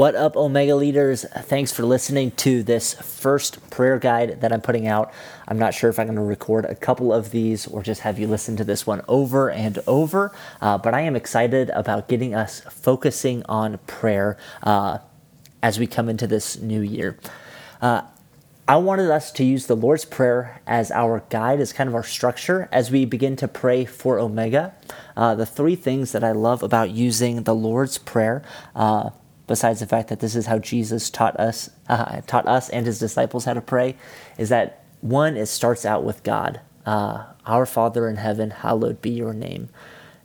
What up, Omega leaders? Thanks for listening to this first prayer guide that I'm putting out. I'm not sure if I'm going to record a couple of these or just have you listen to this one over and over, uh, but I am excited about getting us focusing on prayer uh, as we come into this new year. Uh, I wanted us to use the Lord's Prayer as our guide, as kind of our structure as we begin to pray for Omega. Uh, the three things that I love about using the Lord's Prayer uh, besides the fact that this is how Jesus taught us, uh, taught us and his disciples how to pray, is that one, it starts out with God. Uh, Our Father in heaven, hallowed be your name.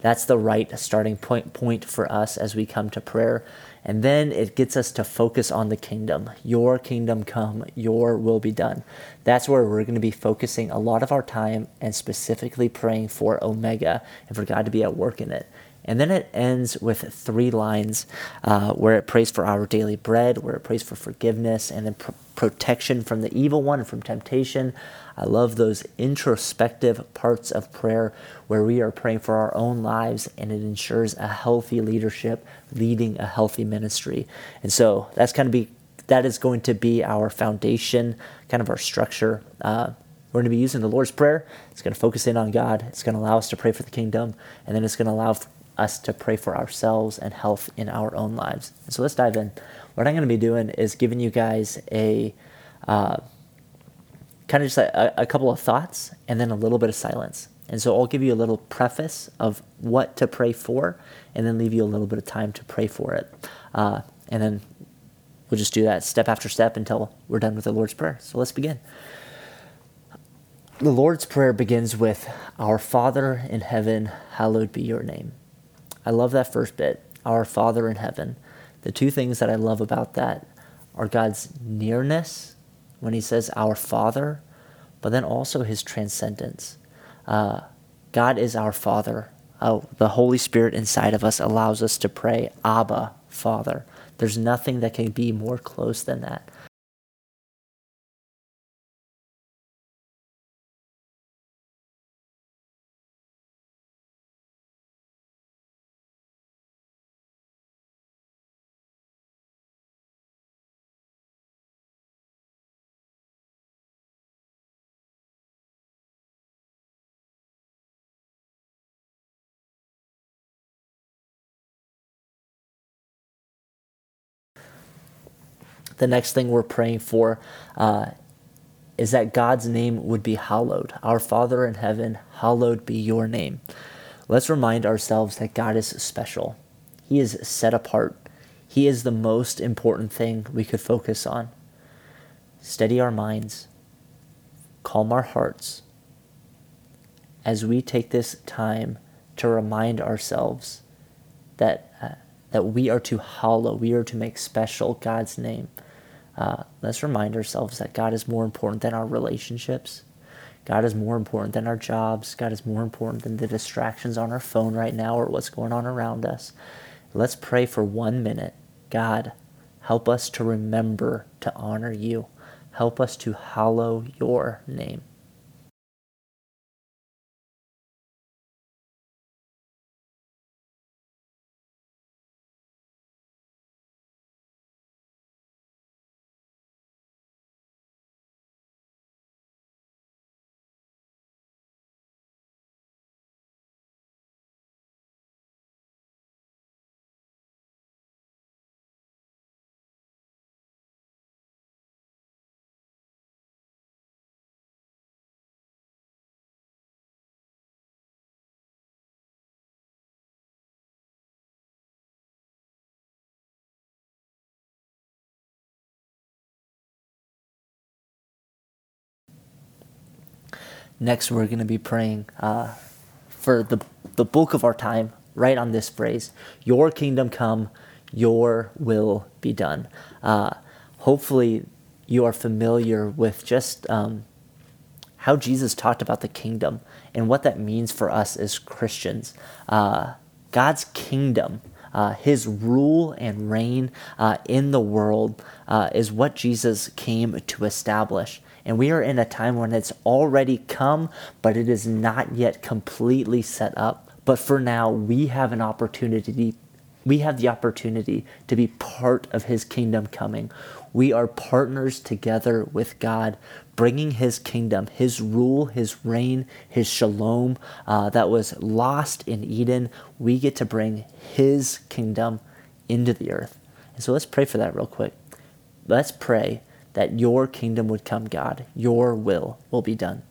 That's the right starting point, point for us as we come to prayer. And then it gets us to focus on the kingdom. Your kingdom come, your will be done. That's where we're going to be focusing a lot of our time and specifically praying for Omega and for God to be at work in it. And then it ends with three lines uh, where it prays for our daily bread, where it prays for forgiveness, and then pr- protection from the evil one and from temptation. I love those introspective parts of prayer where we are praying for our own lives and it ensures a healthy leadership, leading a healthy ministry. And so that's kind of be that is going to be our foundation, kind of our structure. Uh, we're going to be using the Lord's Prayer. It's going to focus in on God. It's going to allow us to pray for the kingdom, and then it's going to allow us to pray for ourselves and health in our own lives. So let's dive in. What I'm going to be doing is giving you guys a uh, kind of just a, a couple of thoughts and then a little bit of silence. And so I'll give you a little preface of what to pray for and then leave you a little bit of time to pray for it. Uh, and then we'll just do that step after step until we're done with the Lord's Prayer. So let's begin. The Lord's Prayer begins with Our Father in heaven, hallowed be your name. I love that first bit, our Father in heaven. The two things that I love about that are God's nearness when he says our Father, but then also his transcendence. Uh, God is our Father. Oh, the Holy Spirit inside of us allows us to pray, Abba, Father. There's nothing that can be more close than that. The next thing we're praying for uh, is that God's name would be hallowed. Our Father in heaven, hallowed be your name. Let's remind ourselves that God is special. He is set apart. He is the most important thing we could focus on. Steady our minds, calm our hearts as we take this time to remind ourselves that, uh, that we are to hallow, we are to make special God's name uh, let's remind ourselves that God is more important than our relationships. God is more important than our jobs. God is more important than the distractions on our phone right now or what's going on around us. Let's pray for one minute. God, help us to remember to honor you. Help us to hallow your name. Next, we're going to be praying uh, for the, the bulk of our time right on this phrase Your kingdom come, your will be done. Uh, hopefully, you are familiar with just um, how Jesus talked about the kingdom and what that means for us as Christians. Uh, God's kingdom. Uh, his rule and reign uh, in the world uh, is what Jesus came to establish. And we are in a time when it's already come, but it is not yet completely set up. But for now, we have an opportunity We have the opportunity to be part of his kingdom coming. We are partners together with God, bringing his kingdom, his rule, his reign, his shalom uh, that was lost in Eden. We get to bring his kingdom into the earth. And so let's pray for that real quick. Let's pray that your kingdom would come, God. Your will will be done.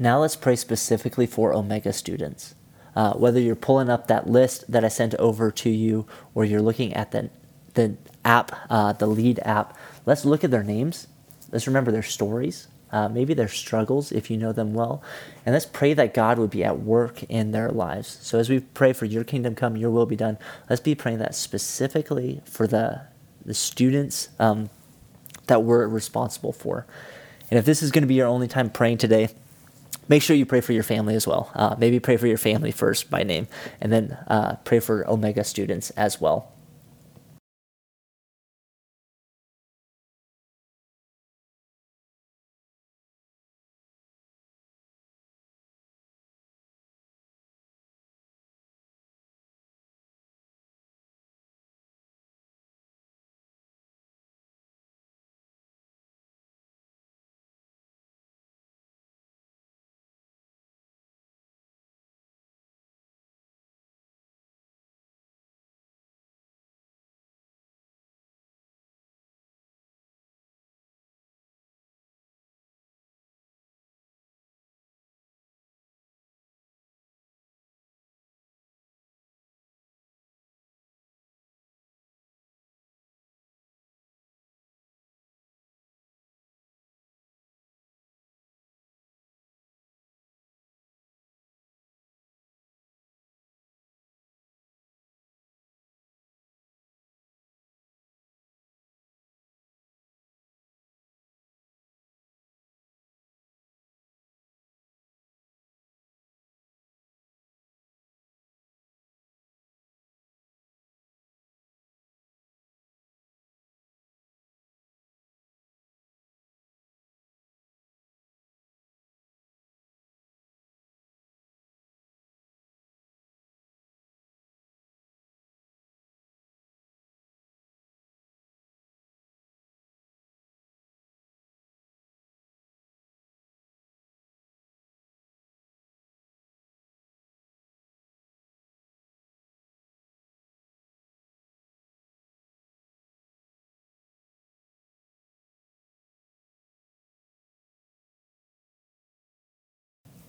Now let's pray specifically for Omega students. Uh, whether you're pulling up that list that I sent over to you or you're looking at the, the app, uh, the lead app, let's look at their names. Let's remember their stories, uh, maybe their struggles if you know them well. And let's pray that God would be at work in their lives. So as we pray for your kingdom come, your will be done, let's be praying that specifically for the, the students um, that we're responsible for. And if this is going to be your only time praying today, make sure you pray for your family as well. Uh, maybe pray for your family first by name, and then uh, pray for Omega students as well.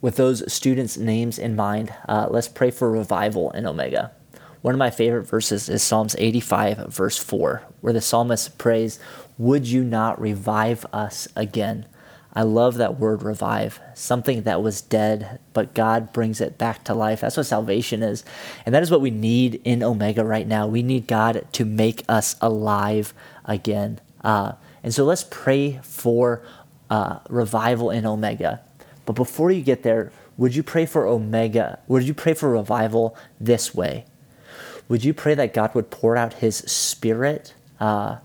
With those students' names in mind, uh, let's pray for revival in Omega. One of my favorite verses is Psalms 85, verse 4, where the psalmist prays, Would you not revive us again? I love that word revive, something that was dead, but God brings it back to life. That's what salvation is. And that is what we need in Omega right now. We need God to make us alive again. Uh, and so let's pray for uh, revival in Omega. But before you get there, would you pray for Omega? Would you pray for revival this way? Would you pray that God would pour out His Spirit uh,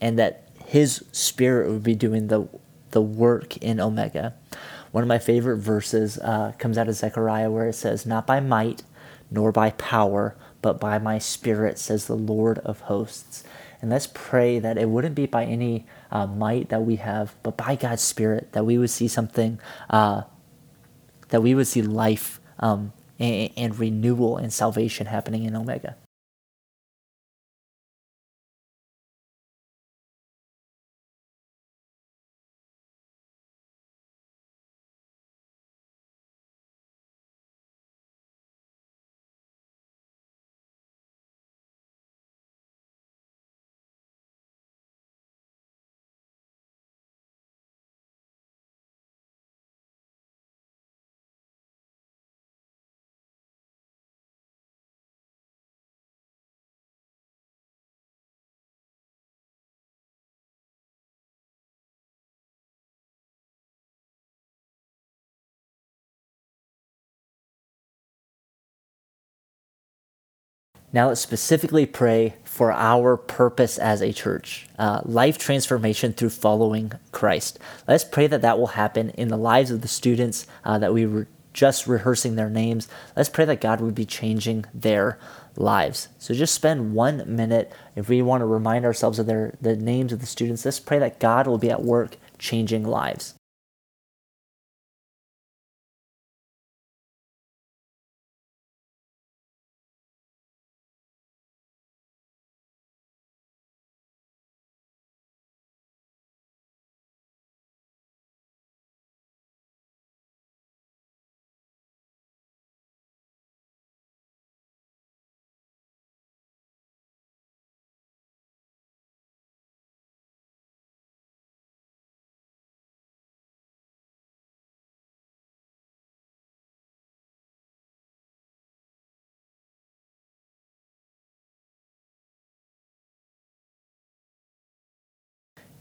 and that His Spirit would be doing the, the work in Omega? One of my favorite verses uh, comes out of Zechariah where it says, Not by might nor by power, but by my Spirit, says the Lord of hosts. And let's pray that it wouldn't be by any uh, might that we have, but by God's Spirit, that we would see something, uh, that we would see life um, and, and renewal and salvation happening in Omega. Now let's specifically pray for our purpose as a church uh, life transformation through following Christ. Let's pray that that will happen in the lives of the students uh, that we were just rehearsing their names. Let's pray that God would be changing their lives. So just spend one minute if we want to remind ourselves of their the names of the students. Let's pray that God will be at work changing lives.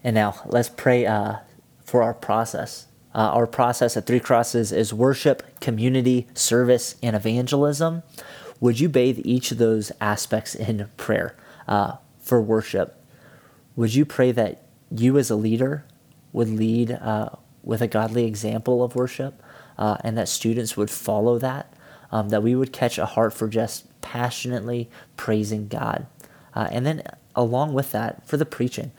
And now let's pray uh, for our process. Uh, our process at Three Crosses is worship, community, service, and evangelism. Would you bathe each of those aspects in prayer uh, for worship? Would you pray that you as a leader would lead uh, with a godly example of worship uh, and that students would follow that? Um, that we would catch a heart for just passionately praising God. Uh, and then, along with that, for the preaching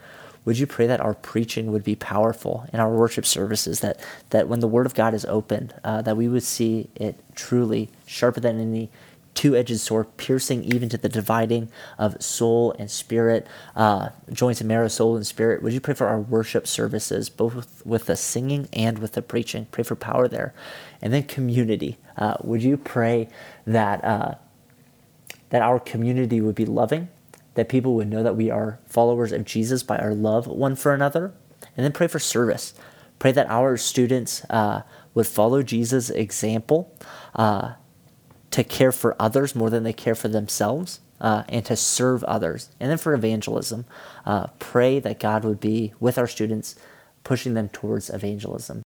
would you pray that our preaching would be powerful in our worship services that that when the word of god is opened uh, that we would see it truly sharper than any two-edged sword piercing even to the dividing of soul and spirit uh, joints and marrow soul and spirit? Would you pray for our worship services both with the singing and with the preaching? Pray for power there. And then community. Uh, would you pray that uh, that our community would be loving that people would know that we are followers of Jesus by our love one for another. And then pray for service. Pray that our students uh, would follow Jesus' example uh, to care for others more than they care for themselves. Uh, and to serve others. And then for evangelism, uh, pray that God would be with our students, pushing them towards evangelism.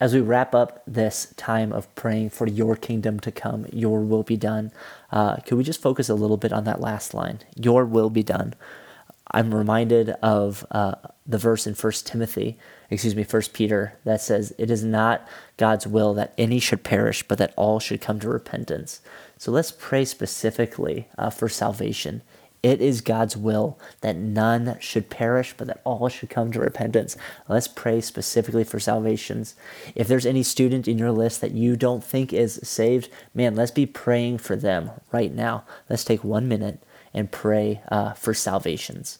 As we wrap up this time of praying for your kingdom to come, your will be done, uh, could we just focus a little bit on that last line? Your will be done. I'm reminded of uh, the verse in First Timothy, excuse me, First Peter, that says, "It is not God's will that any should perish, but that all should come to repentance." So let's pray specifically uh, for salvation it is God's will that none should perish, but that all should come to repentance. Let's pray specifically for salvations. If there's any student in your list that you don't think is saved, man, let's be praying for them right now. Let's take one minute and pray uh, for salvations.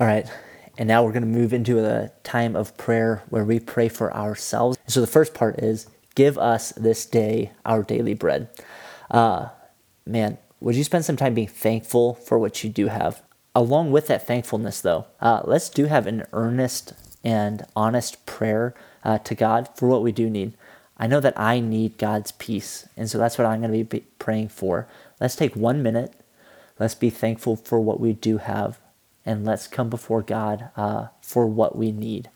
All right. And now we're going to move into a time of prayer where we pray for ourselves. So the first part is give us this day our daily bread. Uh, man, would you spend some time being thankful for what you do have? Along with that thankfulness, though, uh, let's do have an earnest and honest prayer uh, to God for what we do need. I know that I need God's peace. And so that's what I'm going to be praying for. Let's take one minute. Let's be thankful for what we do have. And let's come before God uh, for what we need.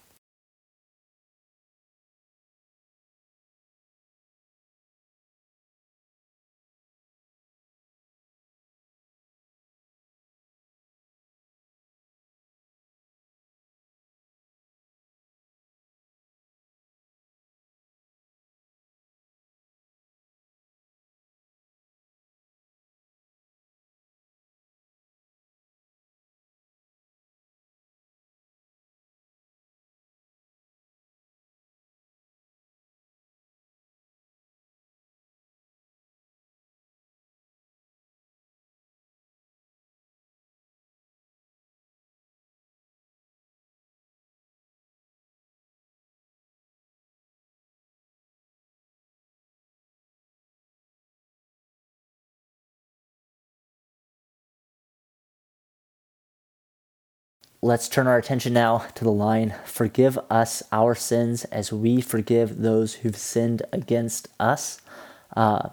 Let's turn our attention now to the line Forgive us our sins as we forgive those who've sinned against us. Uh,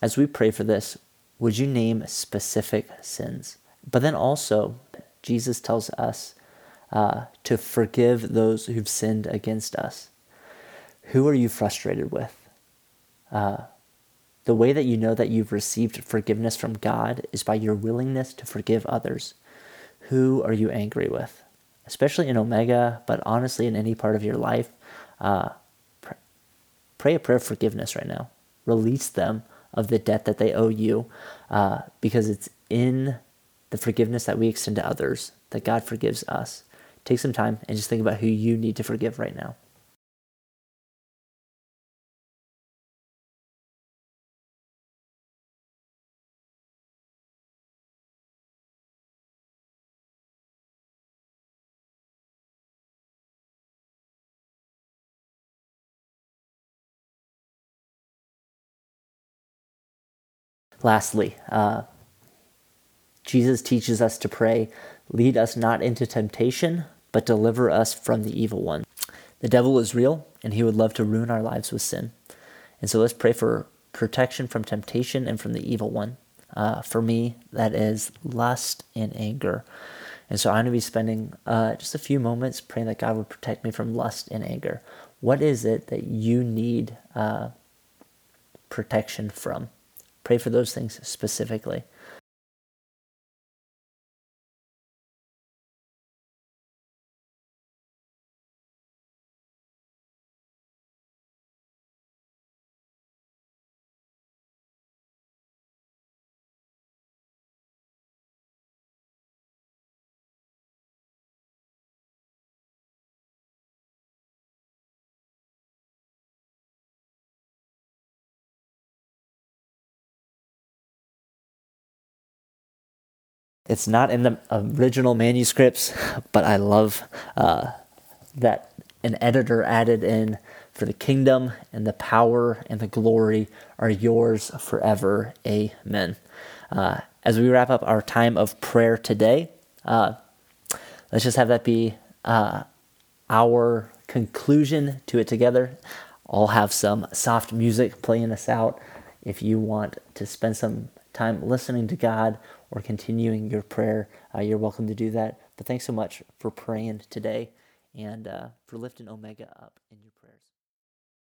as we pray for this, would you name specific sins? But then also, Jesus tells us uh, to forgive those who've sinned against us. Who are you frustrated with? Uh, the way that you know that you've received forgiveness from God is by your willingness to forgive others. Who are you angry with? Especially in Omega, but honestly, in any part of your life, uh, pr- pray a prayer of forgiveness right now. Release them of the debt that they owe you uh, because it's in the forgiveness that we extend to others that God forgives us. Take some time and just think about who you need to forgive right now. Lastly, uh, Jesus teaches us to pray, lead us not into temptation, but deliver us from the evil one. The devil is real, and he would love to ruin our lives with sin. And so let's pray for protection from temptation and from the evil one. Uh, for me, that is lust and anger. And so I'm going to be spending uh, just a few moments praying that God would protect me from lust and anger. What is it that you need uh, protection from? Pray for those things specifically. It's not in the original manuscripts, but I love uh, that an editor added in for the kingdom and the power and the glory are yours forever. Amen. Uh, as we wrap up our time of prayer today, uh, let's just have that be uh, our conclusion to it together. I'll have some soft music playing us out if you want to spend some time listening to God or continuing your prayer, uh, you're welcome to do that. But thanks so much for praying today and uh, for lifting Omega up in your.